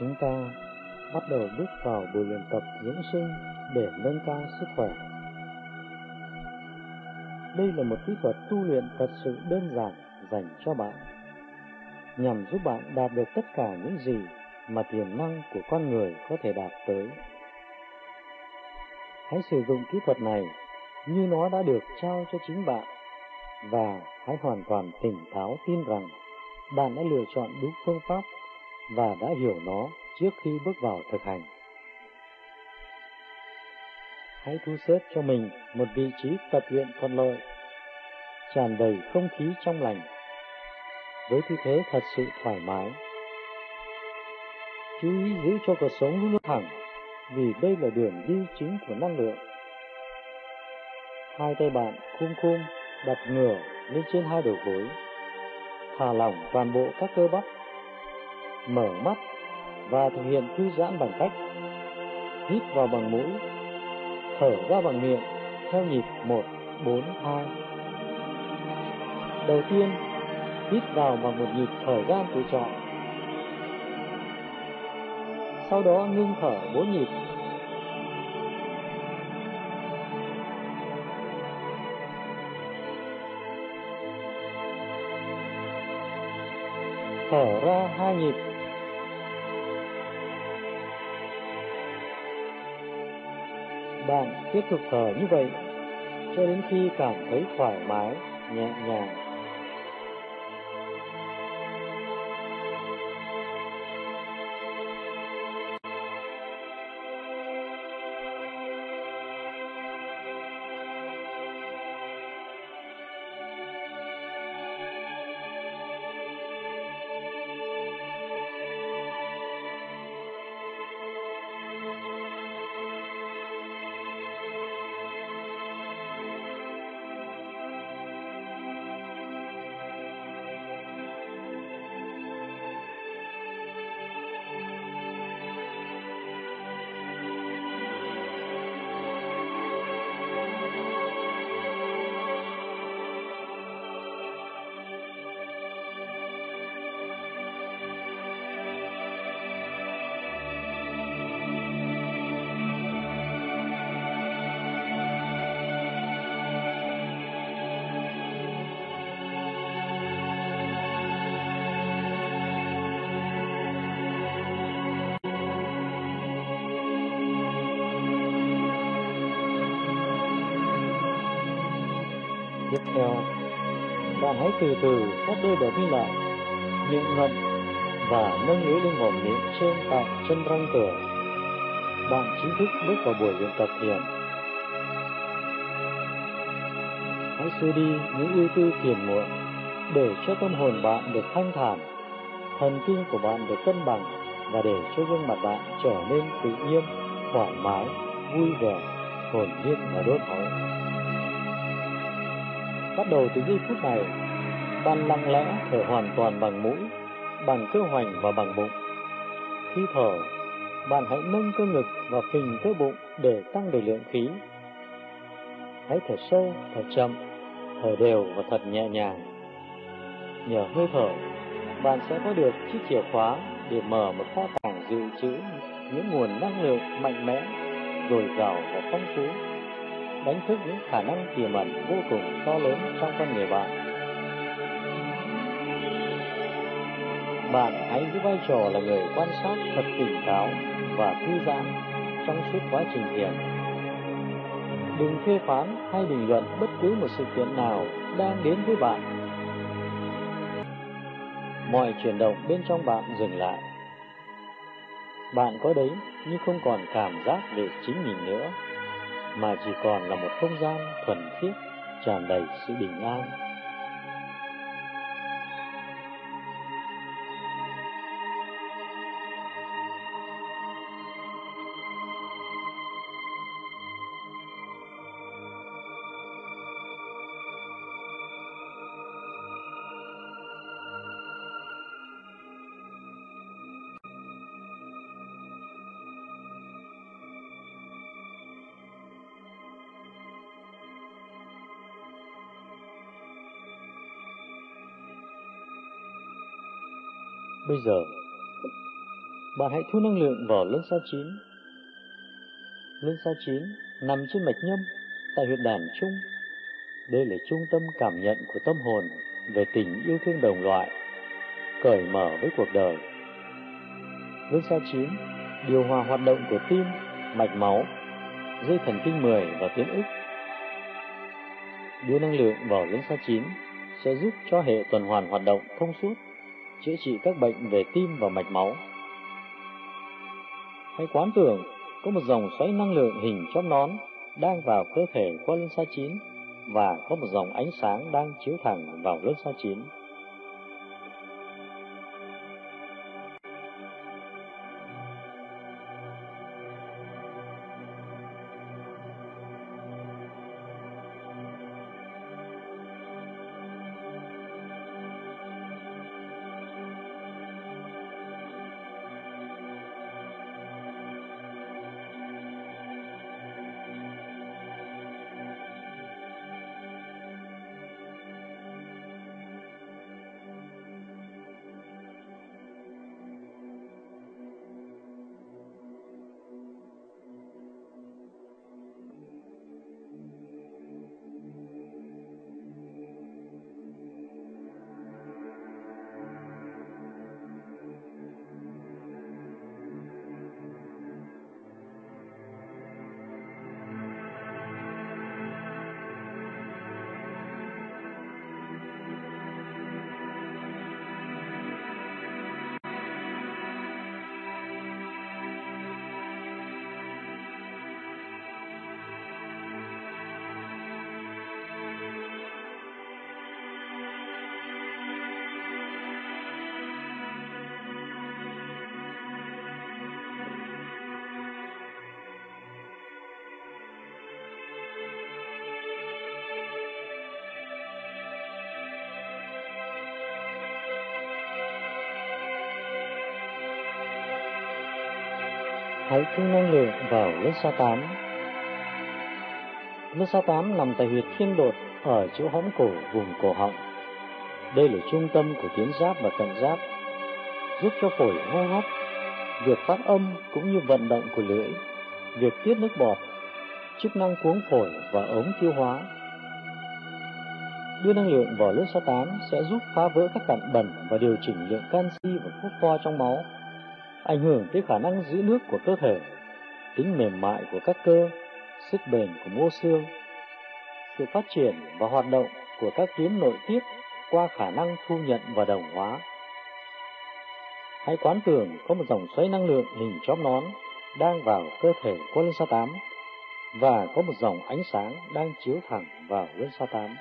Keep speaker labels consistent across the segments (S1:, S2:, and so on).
S1: chúng ta bắt đầu bước vào buổi luyện tập dưỡng sinh để nâng cao sức khỏe. Đây là một kỹ thuật tu luyện thật sự đơn giản dành cho bạn, nhằm giúp bạn đạt được tất cả những gì mà tiềm năng của con người có thể đạt tới. Hãy sử dụng kỹ thuật này như nó đã được trao cho chính bạn và hãy hoàn toàn tỉnh táo tin rằng bạn đã lựa chọn đúng phương pháp và đã hiểu nó trước khi bước vào thực hành. Hãy thu xếp cho mình một vị trí tập luyện thuận lợi, tràn đầy không khí trong lành, với tư thế thật sự thoải mái. Chú ý giữ cho cuộc sống luôn thẳng, vì đây là đường đi chính của năng lượng. Hai tay bạn khum khum đặt ngửa lên trên hai đầu gối, thả lỏng toàn bộ các cơ bắp, mở mắt và thực hiện thư giãn bằng cách hít vào bằng mũi, thở ra bằng miệng theo nhịp 1, 4, 2. Đầu tiên, hít vào bằng một nhịp thở ra tự chọn. Sau đó ngưng thở 4 nhịp. Thở ra hai nhịp Bạn tiếp tục thở như vậy cho đến khi cảm thấy thoải mái, nhẹ nhàng. Tiếp theo, bạn hãy từ từ các đôi đầu mi lại, miệng ngậm và nâng lưỡi lên mồm miệng trên tại chân răng cửa. Bạn chính thức bước vào buổi luyện tập thiền. Hãy xua đi những ưu tư phiền muộn để cho tâm hồn bạn được thanh thản, thần kinh của bạn được cân bằng và để cho gương mặt bạn trở nên tự nhiên, thoải mái, vui vẻ, hồn nhiên và đốt máu. Đầu từ giây phút này, bạn lặng lẽ thở hoàn toàn bằng mũi, bằng cơ hoành và bằng bụng. Khi thở, bạn hãy nâng cơ ngực và phình cơ bụng để tăng được lượng khí. Hãy thở sâu, thở chậm, thở đều và thật nhẹ nhàng. Nhờ hơi thở, bạn sẽ có được chiếc chìa khóa để mở một kho tàng dự trữ những nguồn năng lượng mạnh mẽ, dồi dào và phong phú đánh thức những khả năng tiềm ẩn vô cùng to lớn trong con người bạn. Bạn hãy giữ vai trò là người quan sát thật tỉnh táo và thư giãn trong suốt quá trình thiền. Đừng phê phán hay bình luận bất cứ một sự kiện nào đang đến với bạn. Mọi chuyển động bên trong bạn dừng lại. Bạn có đấy nhưng không còn cảm giác về chính mình nữa mà chỉ còn là một không gian thuần khiết tràn đầy sự bình an. Bây giờ, bạn hãy thu năng lượng vào luân sao chín. Luân sao chín nằm trên mạch nhâm tại huyệt đàn trung. Đây là trung tâm cảm nhận của tâm hồn về tình yêu thương đồng loại, cởi mở với cuộc đời. Luân sao chín điều hòa hoạt động của tim, mạch máu, dây thần kinh 10 và tuyến ức. Đưa năng lượng vào luân xa chín sẽ giúp cho hệ tuần hoàn hoạt động thông suốt, chữa trị các bệnh về tim và mạch máu. Hãy quán tưởng, có một dòng xoáy năng lượng hình chóp nón đang vào cơ thể qua luân xa chín và có một dòng ánh sáng đang chiếu thẳng vào luân xa chín. Hãy năng lượng vào lớp sa tám. Lớp sa tám nằm tại huyệt thiên đột ở chỗ hõm cổ vùng cổ họng. Đây là trung tâm của tuyến giáp và cận giáp, giúp cho phổi hô hấp, việc phát âm cũng như vận động của lưỡi, việc tiết nước bọt, chức năng cuống phổi và ống tiêu hóa. Đưa năng lượng vào lớp sa tám sẽ giúp phá vỡ các cặn bẩn và điều chỉnh lượng canxi và phốt pho trong máu ảnh hưởng tới khả năng giữ nước của cơ thể, tính mềm mại của các cơ, sức bền của mô xương, sự phát triển và hoạt động của các tuyến nội tiết qua khả năng thu nhận và đồng hóa. Hãy quán tưởng có một dòng xoáy năng lượng hình chóp nón đang vào cơ thể của lân sa tám và có một dòng ánh sáng đang chiếu thẳng vào lân sa tám.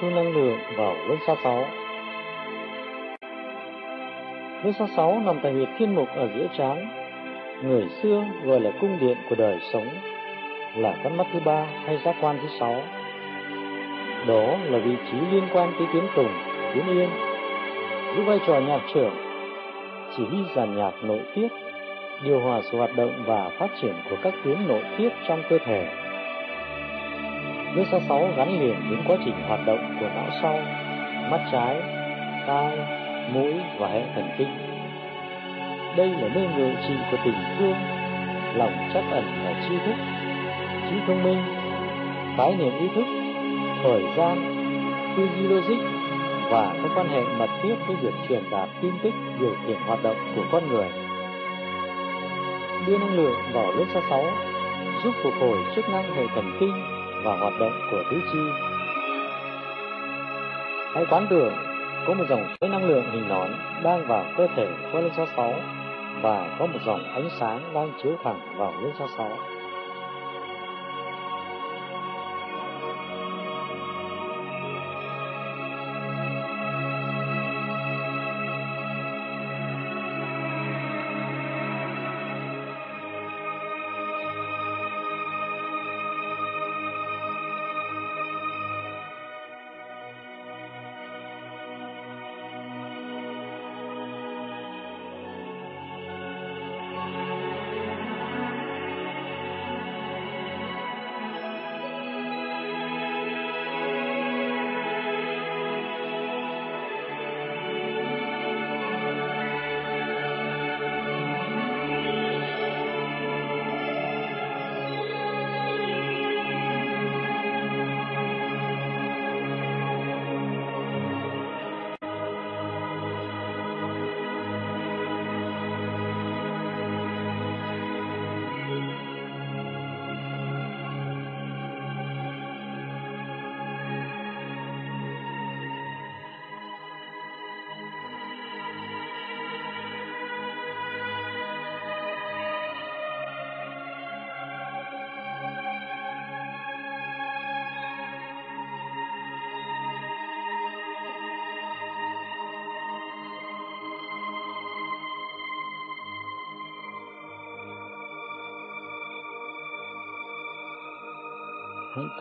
S1: Thu năng lượng vào lớp xa sáu. Lớp xa sáu nằm tại huyệt thiên mục ở giữa trán, người xưa gọi là cung điện của đời sống, là con mắt thứ ba hay giác quan thứ sáu. Đó là vị trí liên quan tới tuyến tùng, tuyến yên, giữ vai trò nhạc trưởng, chỉ huy giàn nhạc nội tiết, điều hòa sự hoạt động và phát triển của các tuyến nội tiết trong cơ thể. Lưỡi xa sáu gắn liền đến quá trình hoạt động của não sau, mắt trái, tai, mũi và hệ thần kinh. Đây là nơi ngự trị của tình thương, lòng chắc ẩn và tri thức, trí thông minh, khái niệm ý thức, thời gian, tư duy logic và các quan hệ mật thiết với việc truyền đạt tin tức điều khiển hoạt động của con người. Đưa năng lượng vào lớp xa 6 giúp phục hồi chức năng hệ thần kinh và hoạt động của tứ chi. Hãy quán tưởng có một dòng chuỗi năng lượng hình nón đang vào cơ thể qua lớp số 6 và có một dòng ánh sáng đang chiếu thẳng vào lớp số 6.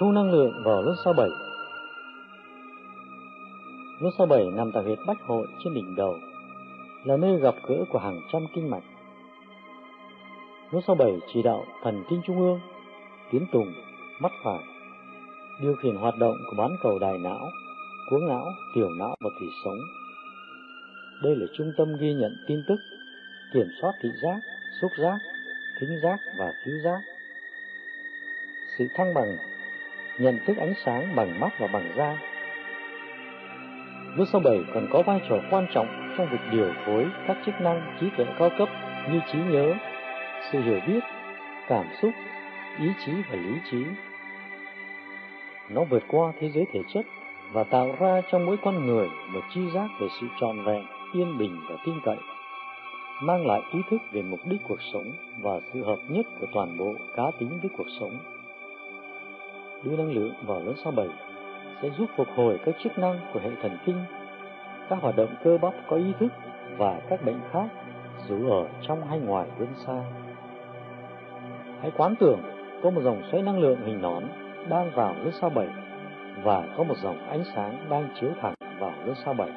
S1: Thu năng lượng vào lớp sao bảy. Lớp sao bảy nằm tại huyệt bách hội trên đỉnh đầu, là nơi gặp gỡ của hàng trăm kinh mạch. Lớp sao bảy chỉ đạo thần kinh trung ương, tiến tùng, mắt phải, điều khiển hoạt động của bán cầu đài não, cuống não, tiểu não và thủy sống. Đây là trung tâm ghi nhận tin tức, kiểm soát thị giác, xúc giác, thính giác và cứu giác. Sự thăng bằng nhận thức ánh sáng bằng mắt và bằng da. Nút số 7 còn có vai trò quan trọng trong việc điều phối các chức năng trí tuệ cao cấp như trí nhớ, sự hiểu biết, cảm xúc, ý chí và lý trí. Nó vượt qua thế giới thể chất và tạo ra trong mỗi con người một chi giác về sự trọn vẹn, yên bình và tin cậy, mang lại ý thức về mục đích cuộc sống và sự hợp nhất của toàn bộ cá tính với cuộc sống đưa năng lượng vào lớp so 7 sẽ giúp phục hồi các chức năng của hệ thần kinh, các hoạt động cơ bắp có ý thức và các bệnh khác dù ở trong hay ngoài vươn xa. Hãy quán tưởng có một dòng xoáy năng lượng hình nón đang vào lớp sao 7 và có một dòng ánh sáng đang chiếu thẳng vào lớp sao 7.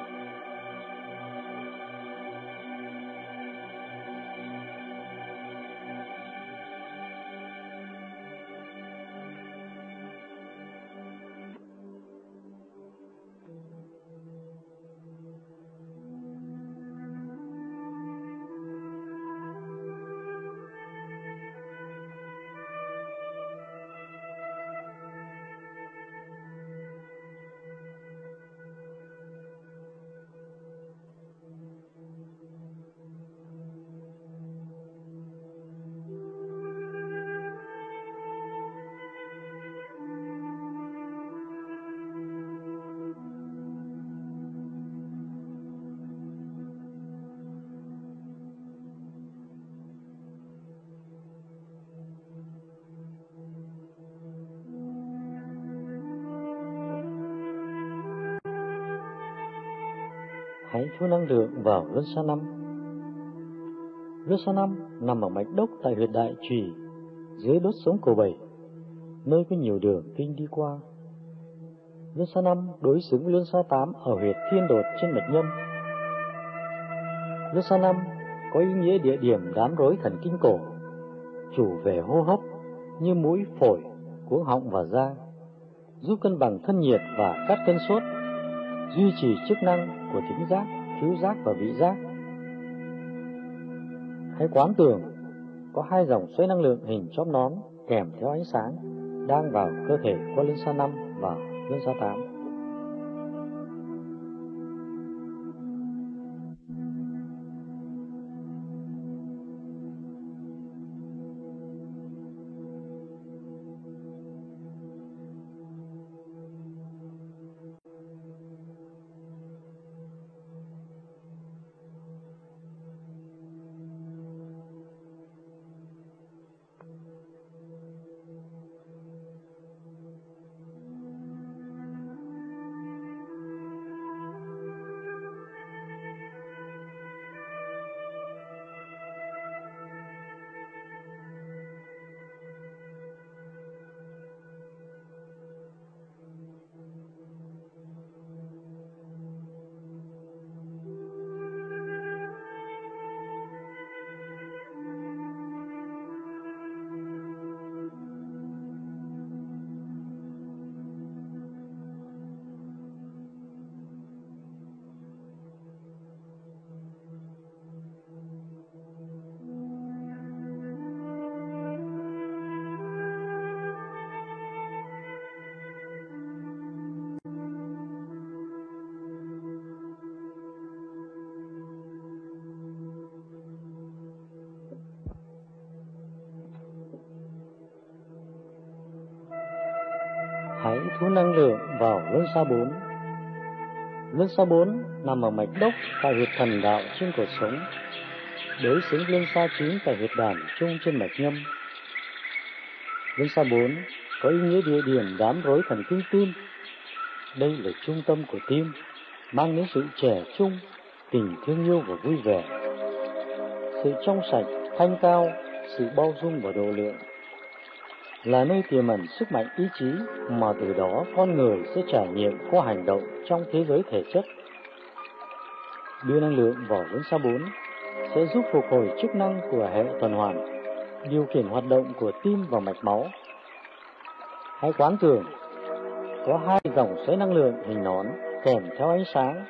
S1: phương năng lượng vào luân xa năm. Luân xa năm nằm ở mạch đốc tại huyệt đại trì dưới đốt sống cổ bảy, nơi có nhiều đường kinh đi qua. Luân xa năm đối xứng với luân xa tám ở huyệt thiên đột trên mạch nhâm. Luân xa năm có ý nghĩa địa điểm đám rối thần kinh cổ, chủ về hô hấp như mũi, phổi, cuống họng và da, giúp cân bằng thân nhiệt và các cân sốt, duy trì chức năng của thính giác khứu giác và vị giác. Hãy quán tưởng, có hai dòng xoáy năng lượng hình chóp nón kèm theo ánh sáng đang vào cơ thể qua linh xa 5 và linh xa 8. Thu năng lượng vào luân xa bốn. Luân xa bốn nằm ở mạch đốc tại huyệt thần đạo trên cuộc sống, đối xứng luân xa chín tại huyệt đàn trung trên mạch nhâm. Luân xa bốn có ý nghĩa địa điểm đám rối thần kinh tim. Đây là trung tâm của tim, mang đến sự trẻ trung, tình thương yêu và vui vẻ. Sự trong sạch, thanh cao, sự bao dung và độ lượng là nơi tiềm ẩn sức mạnh ý chí mà từ đó con người sẽ trải nghiệm qua hành động trong thế giới thể chất. Đưa năng lượng vào vốn sa 4 sẽ giúp phục hồi chức năng của hệ tuần hoàn, điều khiển hoạt động của tim và mạch máu. Hãy quán tưởng có hai dòng xoáy năng lượng hình nón kèm theo ánh sáng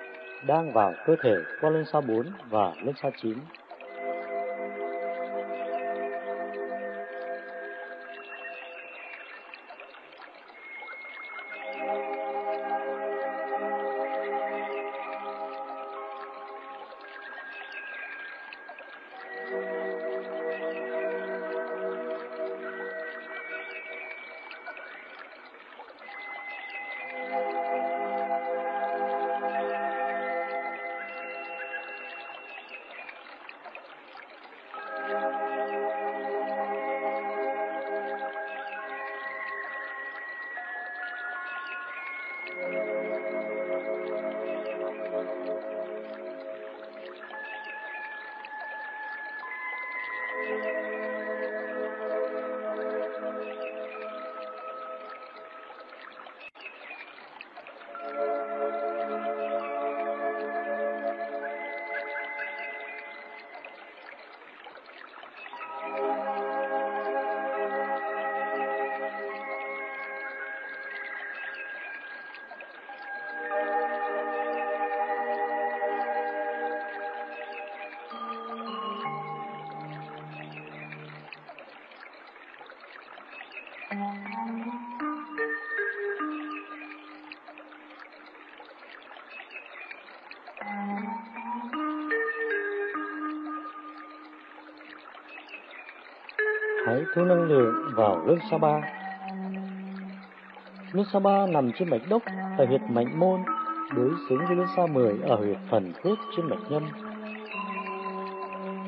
S1: đang vào cơ thể qua lên sao 4 và lên sao 9. Vào luân sa ba. Luân sa ba nằm trên mạch đốc tại huyệt mạnh môn, đối xứng với luân sa 10 ở huyệt phần Phước trên mạch nhâm.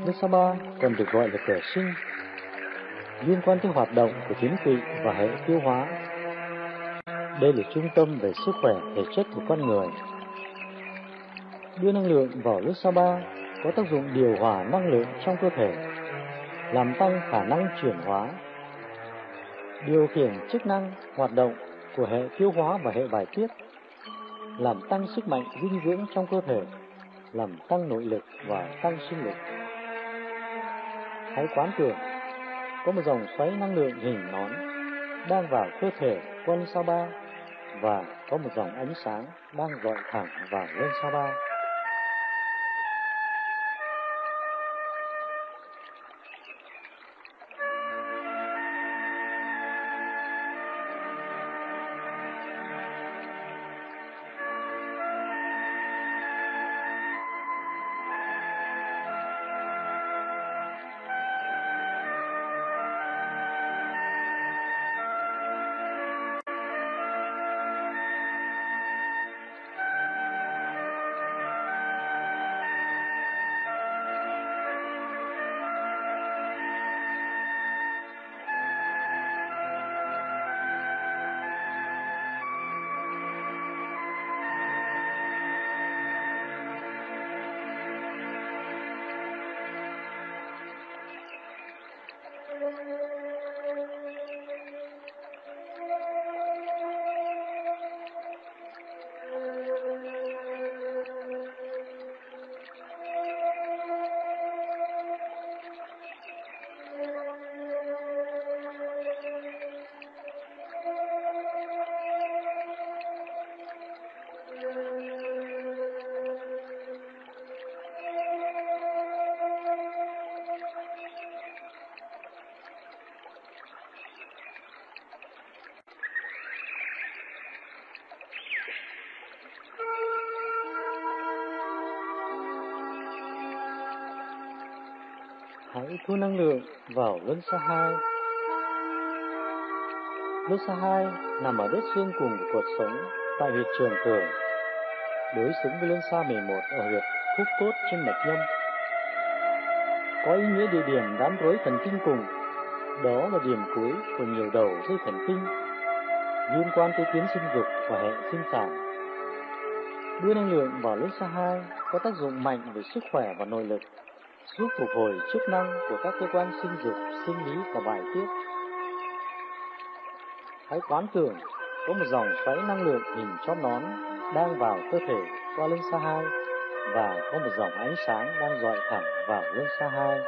S1: Luân sa ba còn được gọi là cửa sinh, liên quan tới hoạt động của tuyến tụy và hệ tiêu hóa. Đây là trung tâm về sức khỏe thể chất của con người. Đưa năng lượng vào luân sa ba có tác dụng điều hòa năng lượng trong cơ thể làm tăng khả năng chuyển hóa, điều khiển chức năng hoạt động của hệ tiêu hóa và hệ bài tiết, làm tăng sức mạnh dinh dưỡng trong cơ thể, làm tăng nội lực và tăng sinh lực. Hãy quán tưởng có một dòng xoáy năng lượng hình nón đang vào cơ thể quân sao ba và có một dòng ánh sáng đang dọi thẳng vào lên sao thu năng lượng vào luân xa hai. Luân xa hai nằm ở đất xương cùng của cuộc sống tại huyệt trường tường, đối xứng với luân xa 11 ở huyệt khúc cốt trên mạch nhâm. Có ý nghĩa địa điểm đám rối thần kinh cùng, đó là điểm cuối của nhiều đầu dây thần kinh, liên quan tới tuyến sinh dục và hệ sinh sản. Đưa năng lượng vào luân xa hai có tác dụng mạnh về sức khỏe và nội lực giúp phục hồi chức năng của các cơ quan sinh dục, sinh lý và bài tiết. Hãy quán tưởng có một dòng xoáy năng lượng hình chóp nón đang vào cơ thể qua lưng xa hai và có một dòng ánh sáng đang dọi thẳng vào lưng xa hai.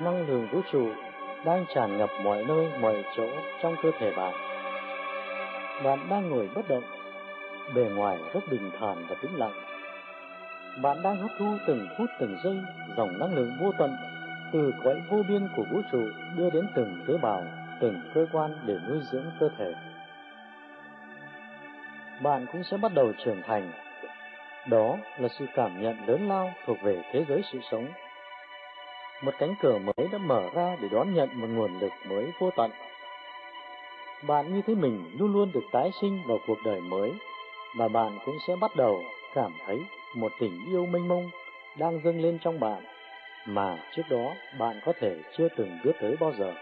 S1: Năng lượng vũ trụ đang tràn ngập mọi nơi mọi chỗ trong cơ thể bạn. Bạn đang ngồi bất động, bề ngoài rất bình thản và tĩnh lặng. Bạn đang hấp thu từng phút từng giây dòng năng lượng vô tận từ cõi vô biên của vũ trụ đưa đến từng tế bào, từng cơ quan để nuôi dưỡng cơ thể. Bạn cũng sẽ bắt đầu trưởng thành. Đó là sự cảm nhận lớn lao thuộc về thế giới sự sống một cánh cửa mới đã mở ra để đón nhận một nguồn lực mới vô tận. Bạn như thế mình luôn luôn được tái sinh vào cuộc đời mới, và bạn cũng sẽ bắt đầu cảm thấy một tình yêu mênh mông đang dâng lên trong bạn, mà trước đó bạn có thể chưa từng biết tới bao giờ.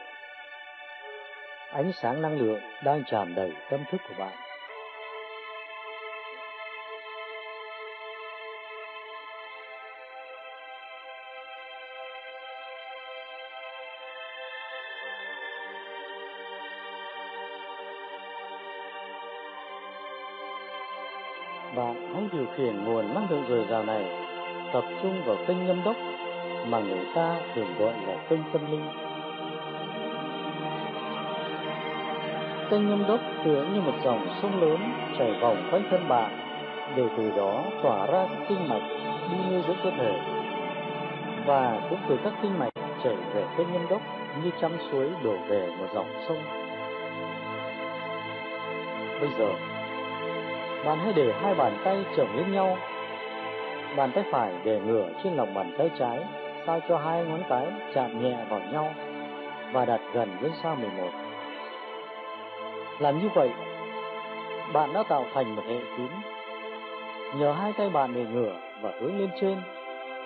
S1: Ánh sáng năng lượng đang tràn đầy tâm thức của bạn. Điều khiển nguồn năng lượng dồi dào này tập trung vào kênh nhâm đốc mà người ta thường gọi là kênh tâm linh. Kênh nhâm đốc tựa như một dòng sông lớn chảy vòng quanh thân bạn, để từ đó tỏa ra các kinh mạch đi nuôi dưỡng cơ thể, và cũng từ các kinh mạch chảy về kênh nhâm đốc như trăm suối đổ về một dòng sông. Bây giờ, bạn hãy để hai bàn tay chồng lên nhau. Bàn tay phải để ngửa trên lòng bàn tay trái, sao cho hai ngón cái chạm nhẹ vào nhau và đặt gần với sao 11. Làm như vậy, bạn đã tạo thành một hệ kín. Nhờ hai tay bạn để ngửa và hướng lên trên,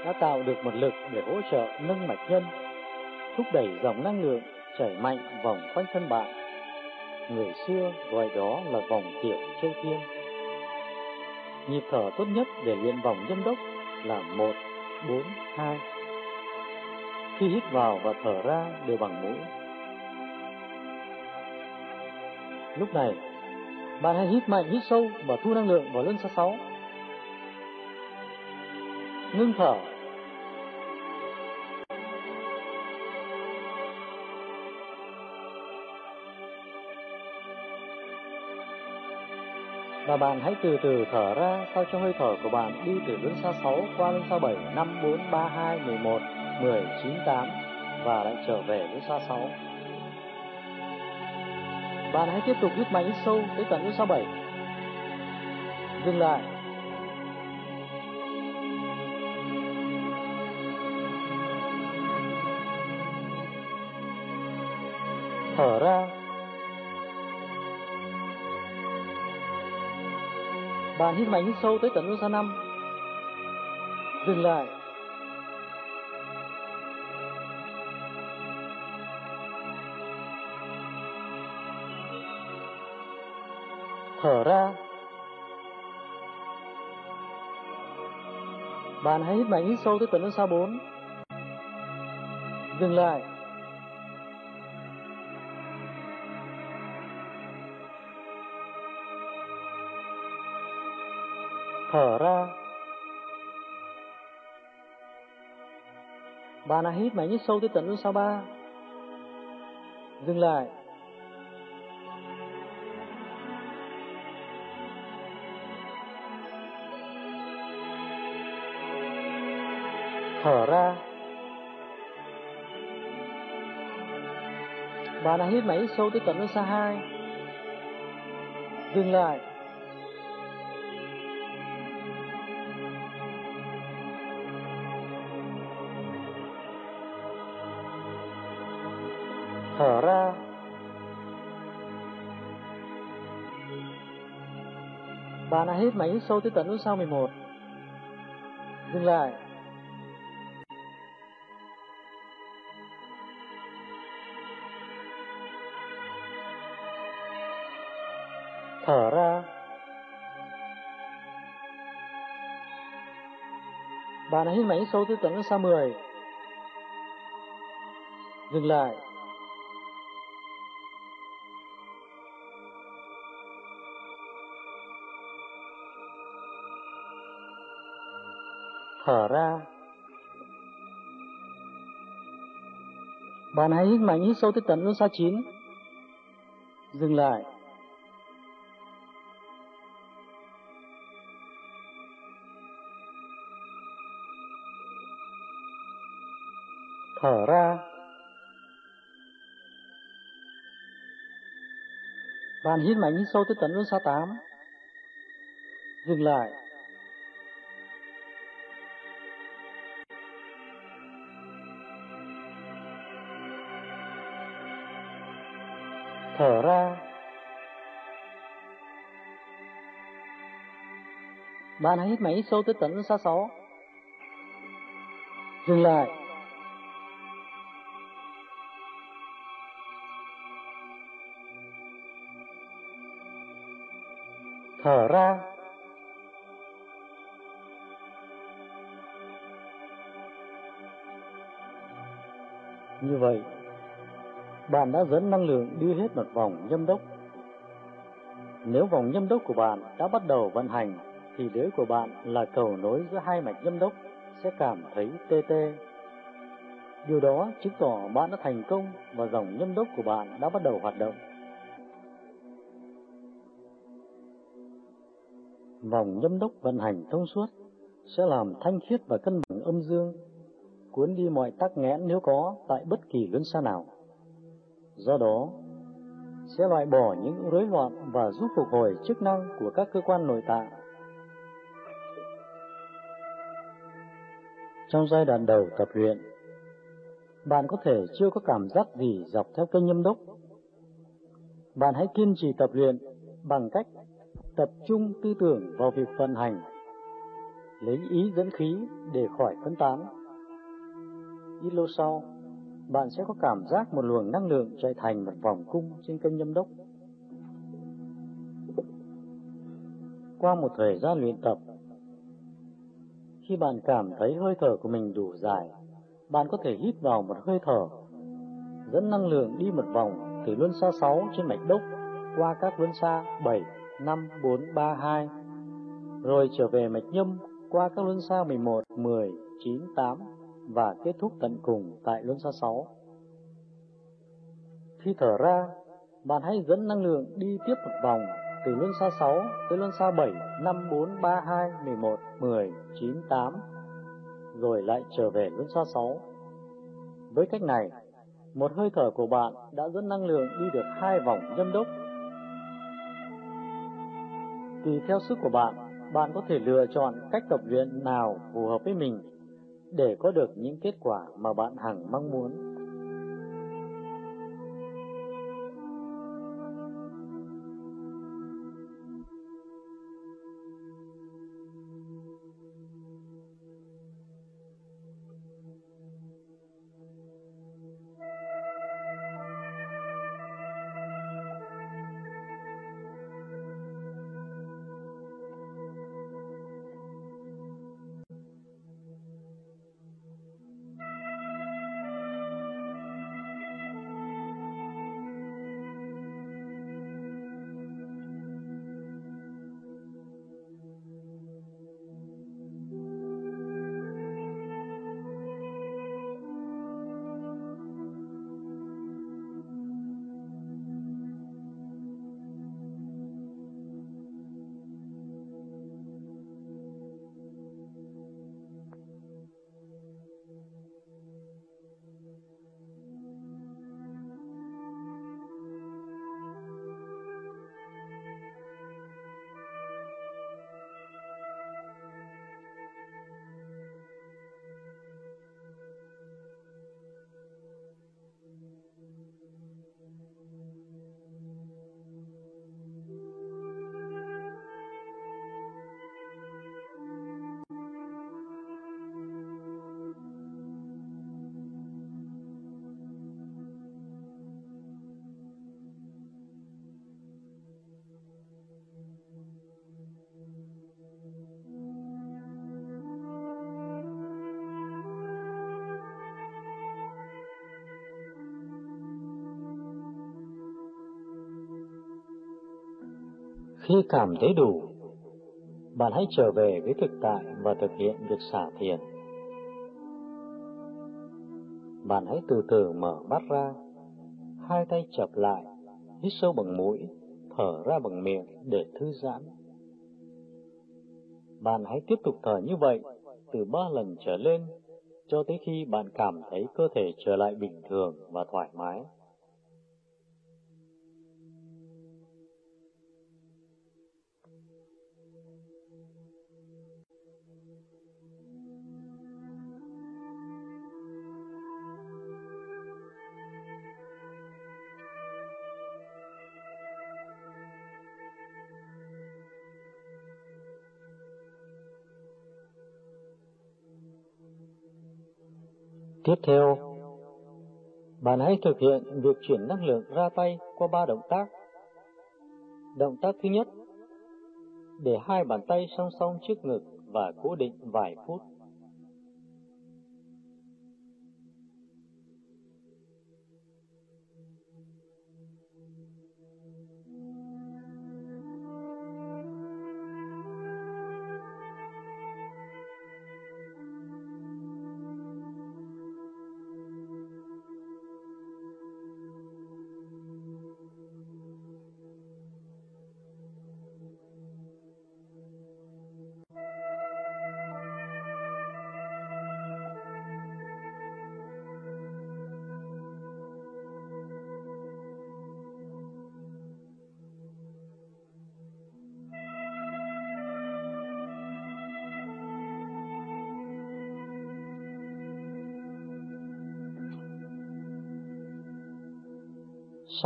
S1: đã tạo được một lực để hỗ trợ nâng mạch nhân, thúc đẩy dòng năng lượng chảy mạnh vòng quanh thân bạn. Người xưa gọi đó là vòng tiểu châu thiên. Nhịp thở tốt nhất để luyện vòng nhâm đốc là 1, 4, 2. Khi hít vào và thở ra đều bằng mũi. Lúc này, bạn hãy hít mạnh, hít sâu và thu năng lượng vào lưng số 6. Ngưng thở. Và bạn hãy từ từ thở ra sao cho hơi thở của bạn đi từ lưng xa 6 qua lưng xa 7, 5, 4, 3, 2, 11, 10, 9, 8 và lại trở về lưng xa 6. Bạn hãy tiếp tục hít mạnh hít sâu tới tận lưng xa 7. Dừng lại. Thở ra Hít mạnh hít sâu tới tận xa năm. Dừng lại. Thở ra. Bạn hãy hít mạnh hít sâu tới tận xa bốn. Dừng lại. Thở ra. Bạn nào hít mày nhích sâu tới tận sau ba. Dừng lại. Thở ra. Bạn nào hít mày nhích sâu tới tận xa hai. Dừng lại. Bạn hãy hít máy hít sâu tới tận nút sau 11 dừng lại. Thở ra. Bạn hãy hít máy hít sâu tới tận nút sau 10 dừng lại. Thở ra. Bạn hãy hít mạnh hít sâu tới tận nút xa chín. Dừng lại. Thở ra. Bạn hít mạnh hít sâu tới tận nút xa tám. Dừng lại. Thở ra. Bạn hãy hít mạnh sâu tới tận xa sáu. Dừng lại. Thở ra. Như vậy, bạn đã dẫn năng lượng đi hết một vòng nhâm đốc. Nếu vòng nhâm đốc của bạn đã bắt đầu vận hành thì lưỡi của bạn là cầu nối giữa hai mạch nhâm đốc sẽ cảm thấy tê tê. Điều đó chứng tỏ bạn đã thành công và dòng nhâm đốc của bạn đã bắt đầu hoạt động. Vòng nhâm đốc vận hành thông suốt sẽ làm thanh khiết và cân bằng âm dương, cuốn đi mọi tắc nghẽn nếu có tại bất kỳ luân xa nào. Do đó, sẽ loại bỏ những rối loạn và giúp phục hồi chức năng của các cơ quan nội tạng. Trong giai đoạn đầu tập luyện, bạn có thể chưa có cảm giác gì dọc theo kênh nhâm đốc. Bạn hãy kiên trì tập luyện bằng cách tập trung tư tưởng vào việc vận hành, lấy ý dẫn khí để khỏi phân tán. Ít lâu sau, bạn sẽ có cảm giác một luồng năng lượng chạy thành một vòng cung trên kênh nhâm đốc. Qua một thời gian luyện tập, khi bạn cảm thấy hơi thở của mình đủ dài, bạn có thể hít vào một hơi thở, dẫn năng lượng đi một vòng từ luân xa 6 trên mạch đốc qua các luân xa 7, 5, 4, 3, 2, rồi trở về mạch nhâm qua các luân xa 11, 10, 9, 8 và kết thúc tận cùng tại luân xa 6. Khi thở ra, bạn hãy dẫn năng lượng đi tiếp một vòng từ luân xa 6 tới luân xa 7, 5, 4, 3, 2, 11, 10, 9, 8, rồi lại trở về luân xa 6. Với cách này, một hơi thở của bạn đã dẫn năng lượng đi được hai vòng nhâm đốc. Tùy theo sức của bạn, bạn có thể lựa chọn cách tập luyện nào phù hợp với mình để có được những kết quả mà bạn hằng mong muốn. Khi cảm thấy đủ, bạn hãy trở về với thực tại và thực hiện việc xả thiền. Bạn hãy từ từ mở mắt ra, hai tay chập lại, hít sâu bằng mũi, thở ra bằng miệng để thư giãn. Bạn hãy tiếp tục thở như vậy từ ba lần trở lên cho tới khi bạn cảm thấy cơ thể trở lại bình thường và thoải mái. Tiếp theo, bạn hãy thực hiện việc chuyển năng lượng ra tay qua ba động tác. Động tác thứ nhất, để hai bàn tay song song trước ngực và cố định vài phút.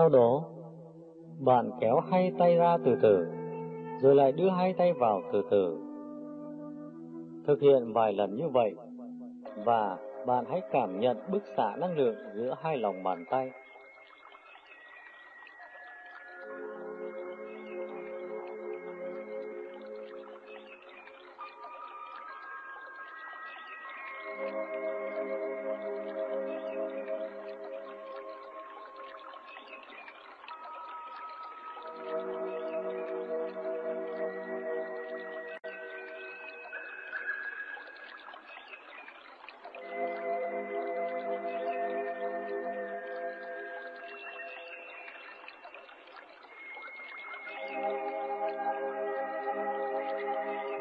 S1: Sau đó, bạn kéo hai tay ra từ từ, rồi lại đưa hai tay vào từ từ. Thực hiện vài lần như vậy, và bạn hãy cảm nhận bức xạ năng lượng giữa hai lòng bàn tay.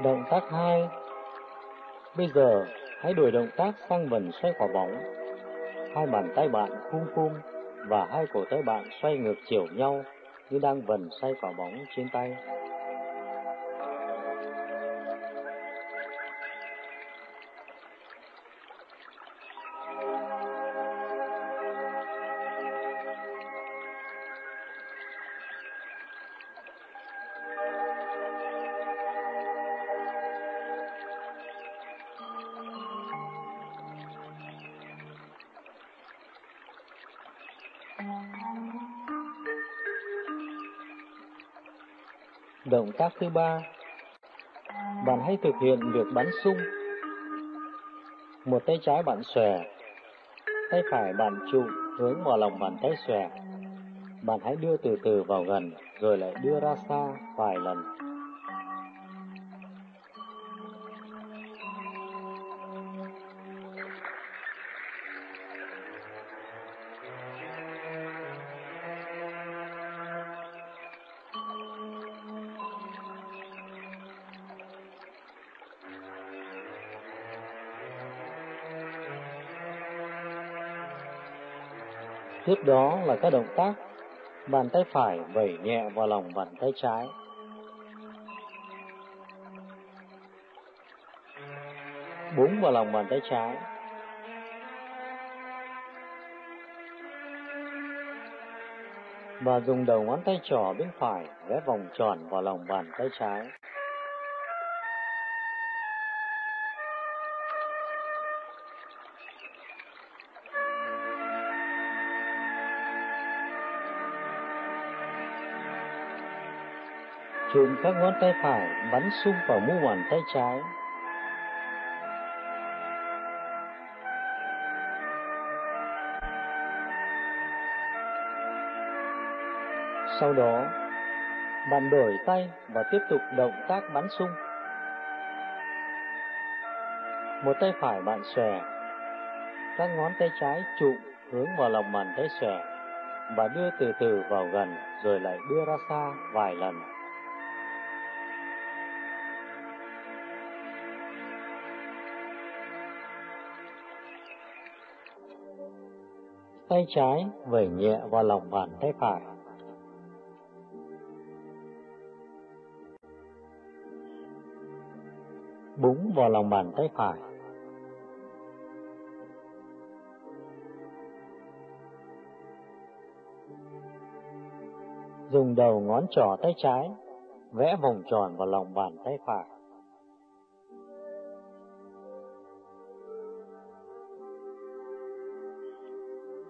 S1: Động tác 2 Bây giờ, hãy đổi động tác sang vần xoay quả bóng. Hai bàn tay bạn khum khum và hai cổ tay bạn xoay ngược chiều nhau như đang vần xoay quả bóng trên tay. Tác thứ ba, bạn hãy thực hiện việc bắn sung. Một tay trái bạn xòe, tay phải bạn trụ hướng vào lòng bàn tay xòe. Bạn hãy đưa từ từ vào gần, rồi lại đưa ra xa vài lần. Tiếp đó là các động tác bàn tay phải vẩy nhẹ vào lòng bàn tay trái. Búng vào lòng bàn tay trái. Và dùng đầu ngón tay trỏ bên phải vẽ vòng tròn vào lòng bàn tay trái. Chụm các ngón tay phải bắn sung vào mu bàn tay trái. Sau đó, bạn đổi tay và tiếp tục động tác bắn sung. Một tay phải bạn xòe, các ngón tay trái trụng hướng vào lòng bàn tay xòe và đưa từ từ vào gần rồi lại đưa ra xa vài lần. Tay trái vẩy nhẹ vào lòng bàn tay phải. Búng vào lòng bàn tay phải. Dùng đầu ngón trỏ tay trái, vẽ vòng tròn vào lòng bàn tay phải.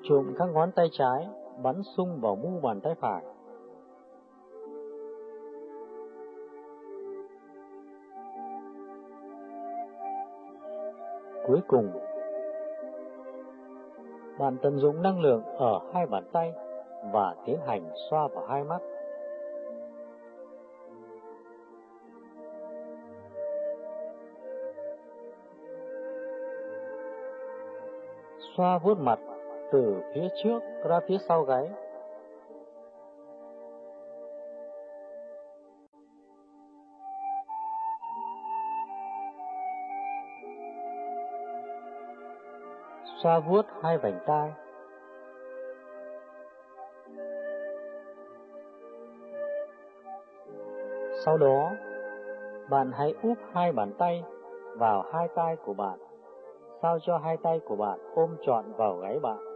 S1: Trụm các ngón tay trái bắn sung vào mu bàn tay phải. Cuối cùng, bạn tận dụng năng lượng ở hai bàn tay và tiến hành xoa vào hai mắt. Xoa vuốt mặt từ phía trước ra phía sau gáy. Xoa vuốt hai vành tai. Sau đó, bạn hãy úp hai bàn tay vào hai tay của bạn, sao cho hai tay của bạn ôm trọn vào gáy bạn.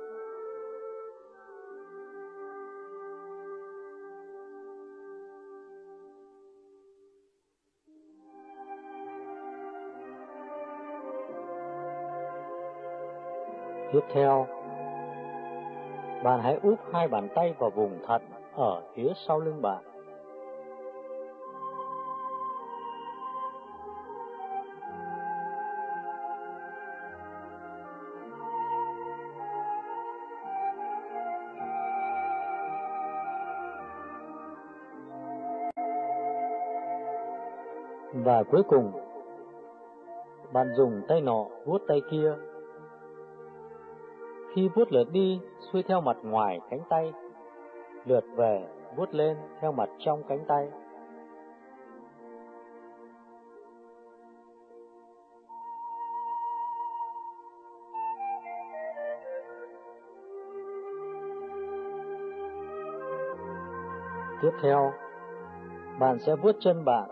S1: Tiếp theo, bạn hãy úp hai bàn tay vào vùng thận ở phía sau lưng bạn. Và cuối cùng, bạn dùng tay nọ vuốt tay kia. Khi vuốt lượt đi, xuôi theo mặt ngoài cánh tay, lượt về, vuốt lên theo mặt trong cánh tay. Tiếp theo, bạn sẽ vuốt chân bạn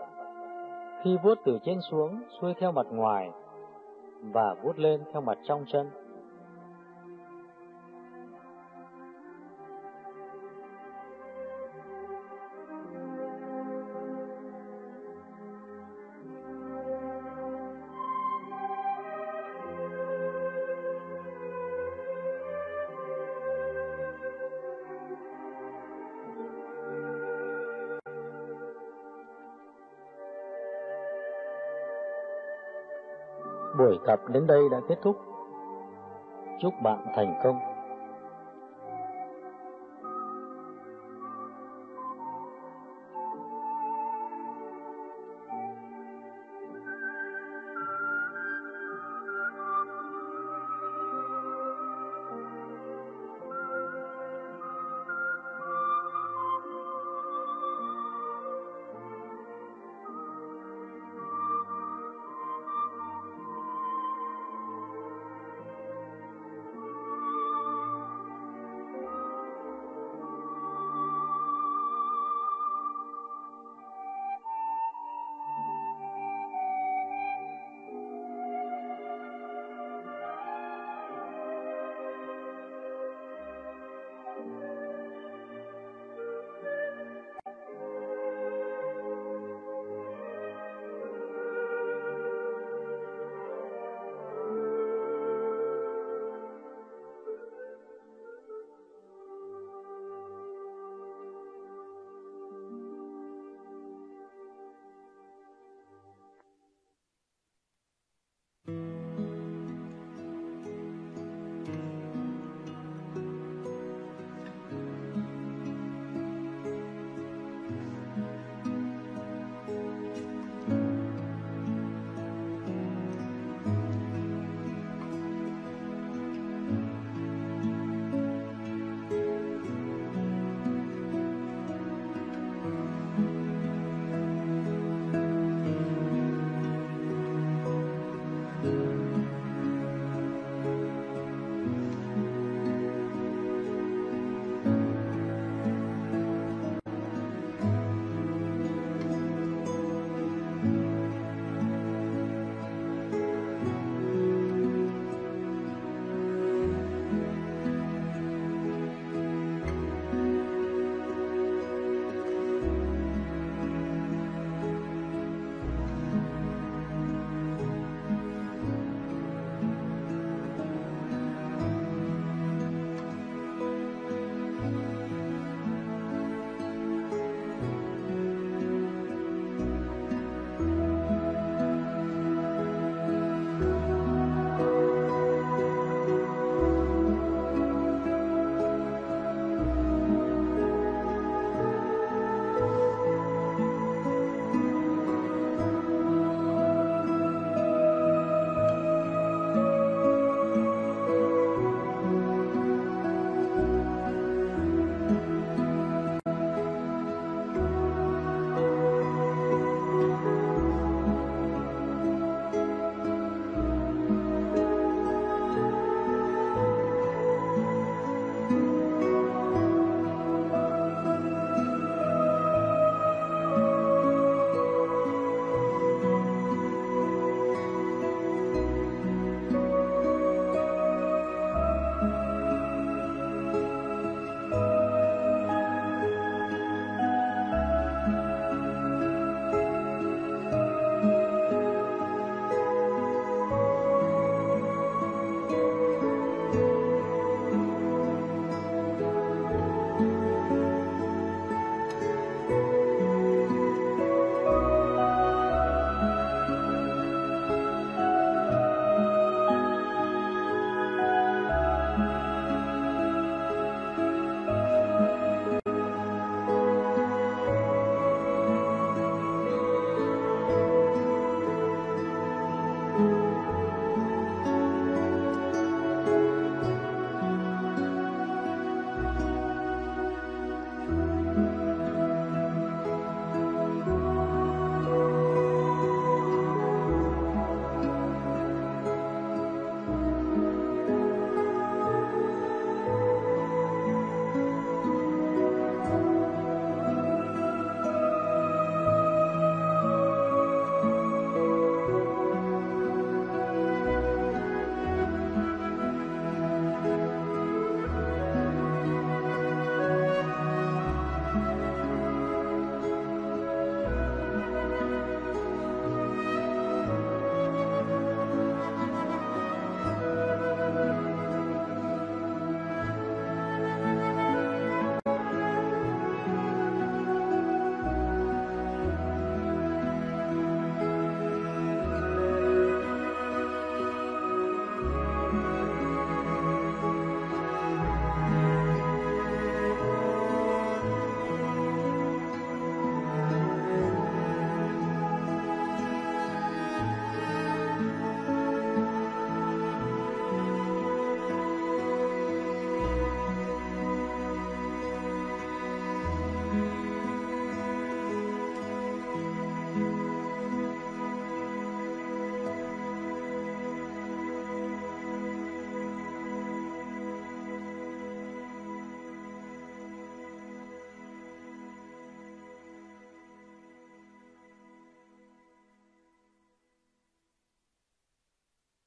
S1: khi vuốt từ trên xuống, xuôi theo mặt ngoài và vuốt lên theo mặt trong chân. Tập đến đây đã kết thúc. Chúc bạn thành công.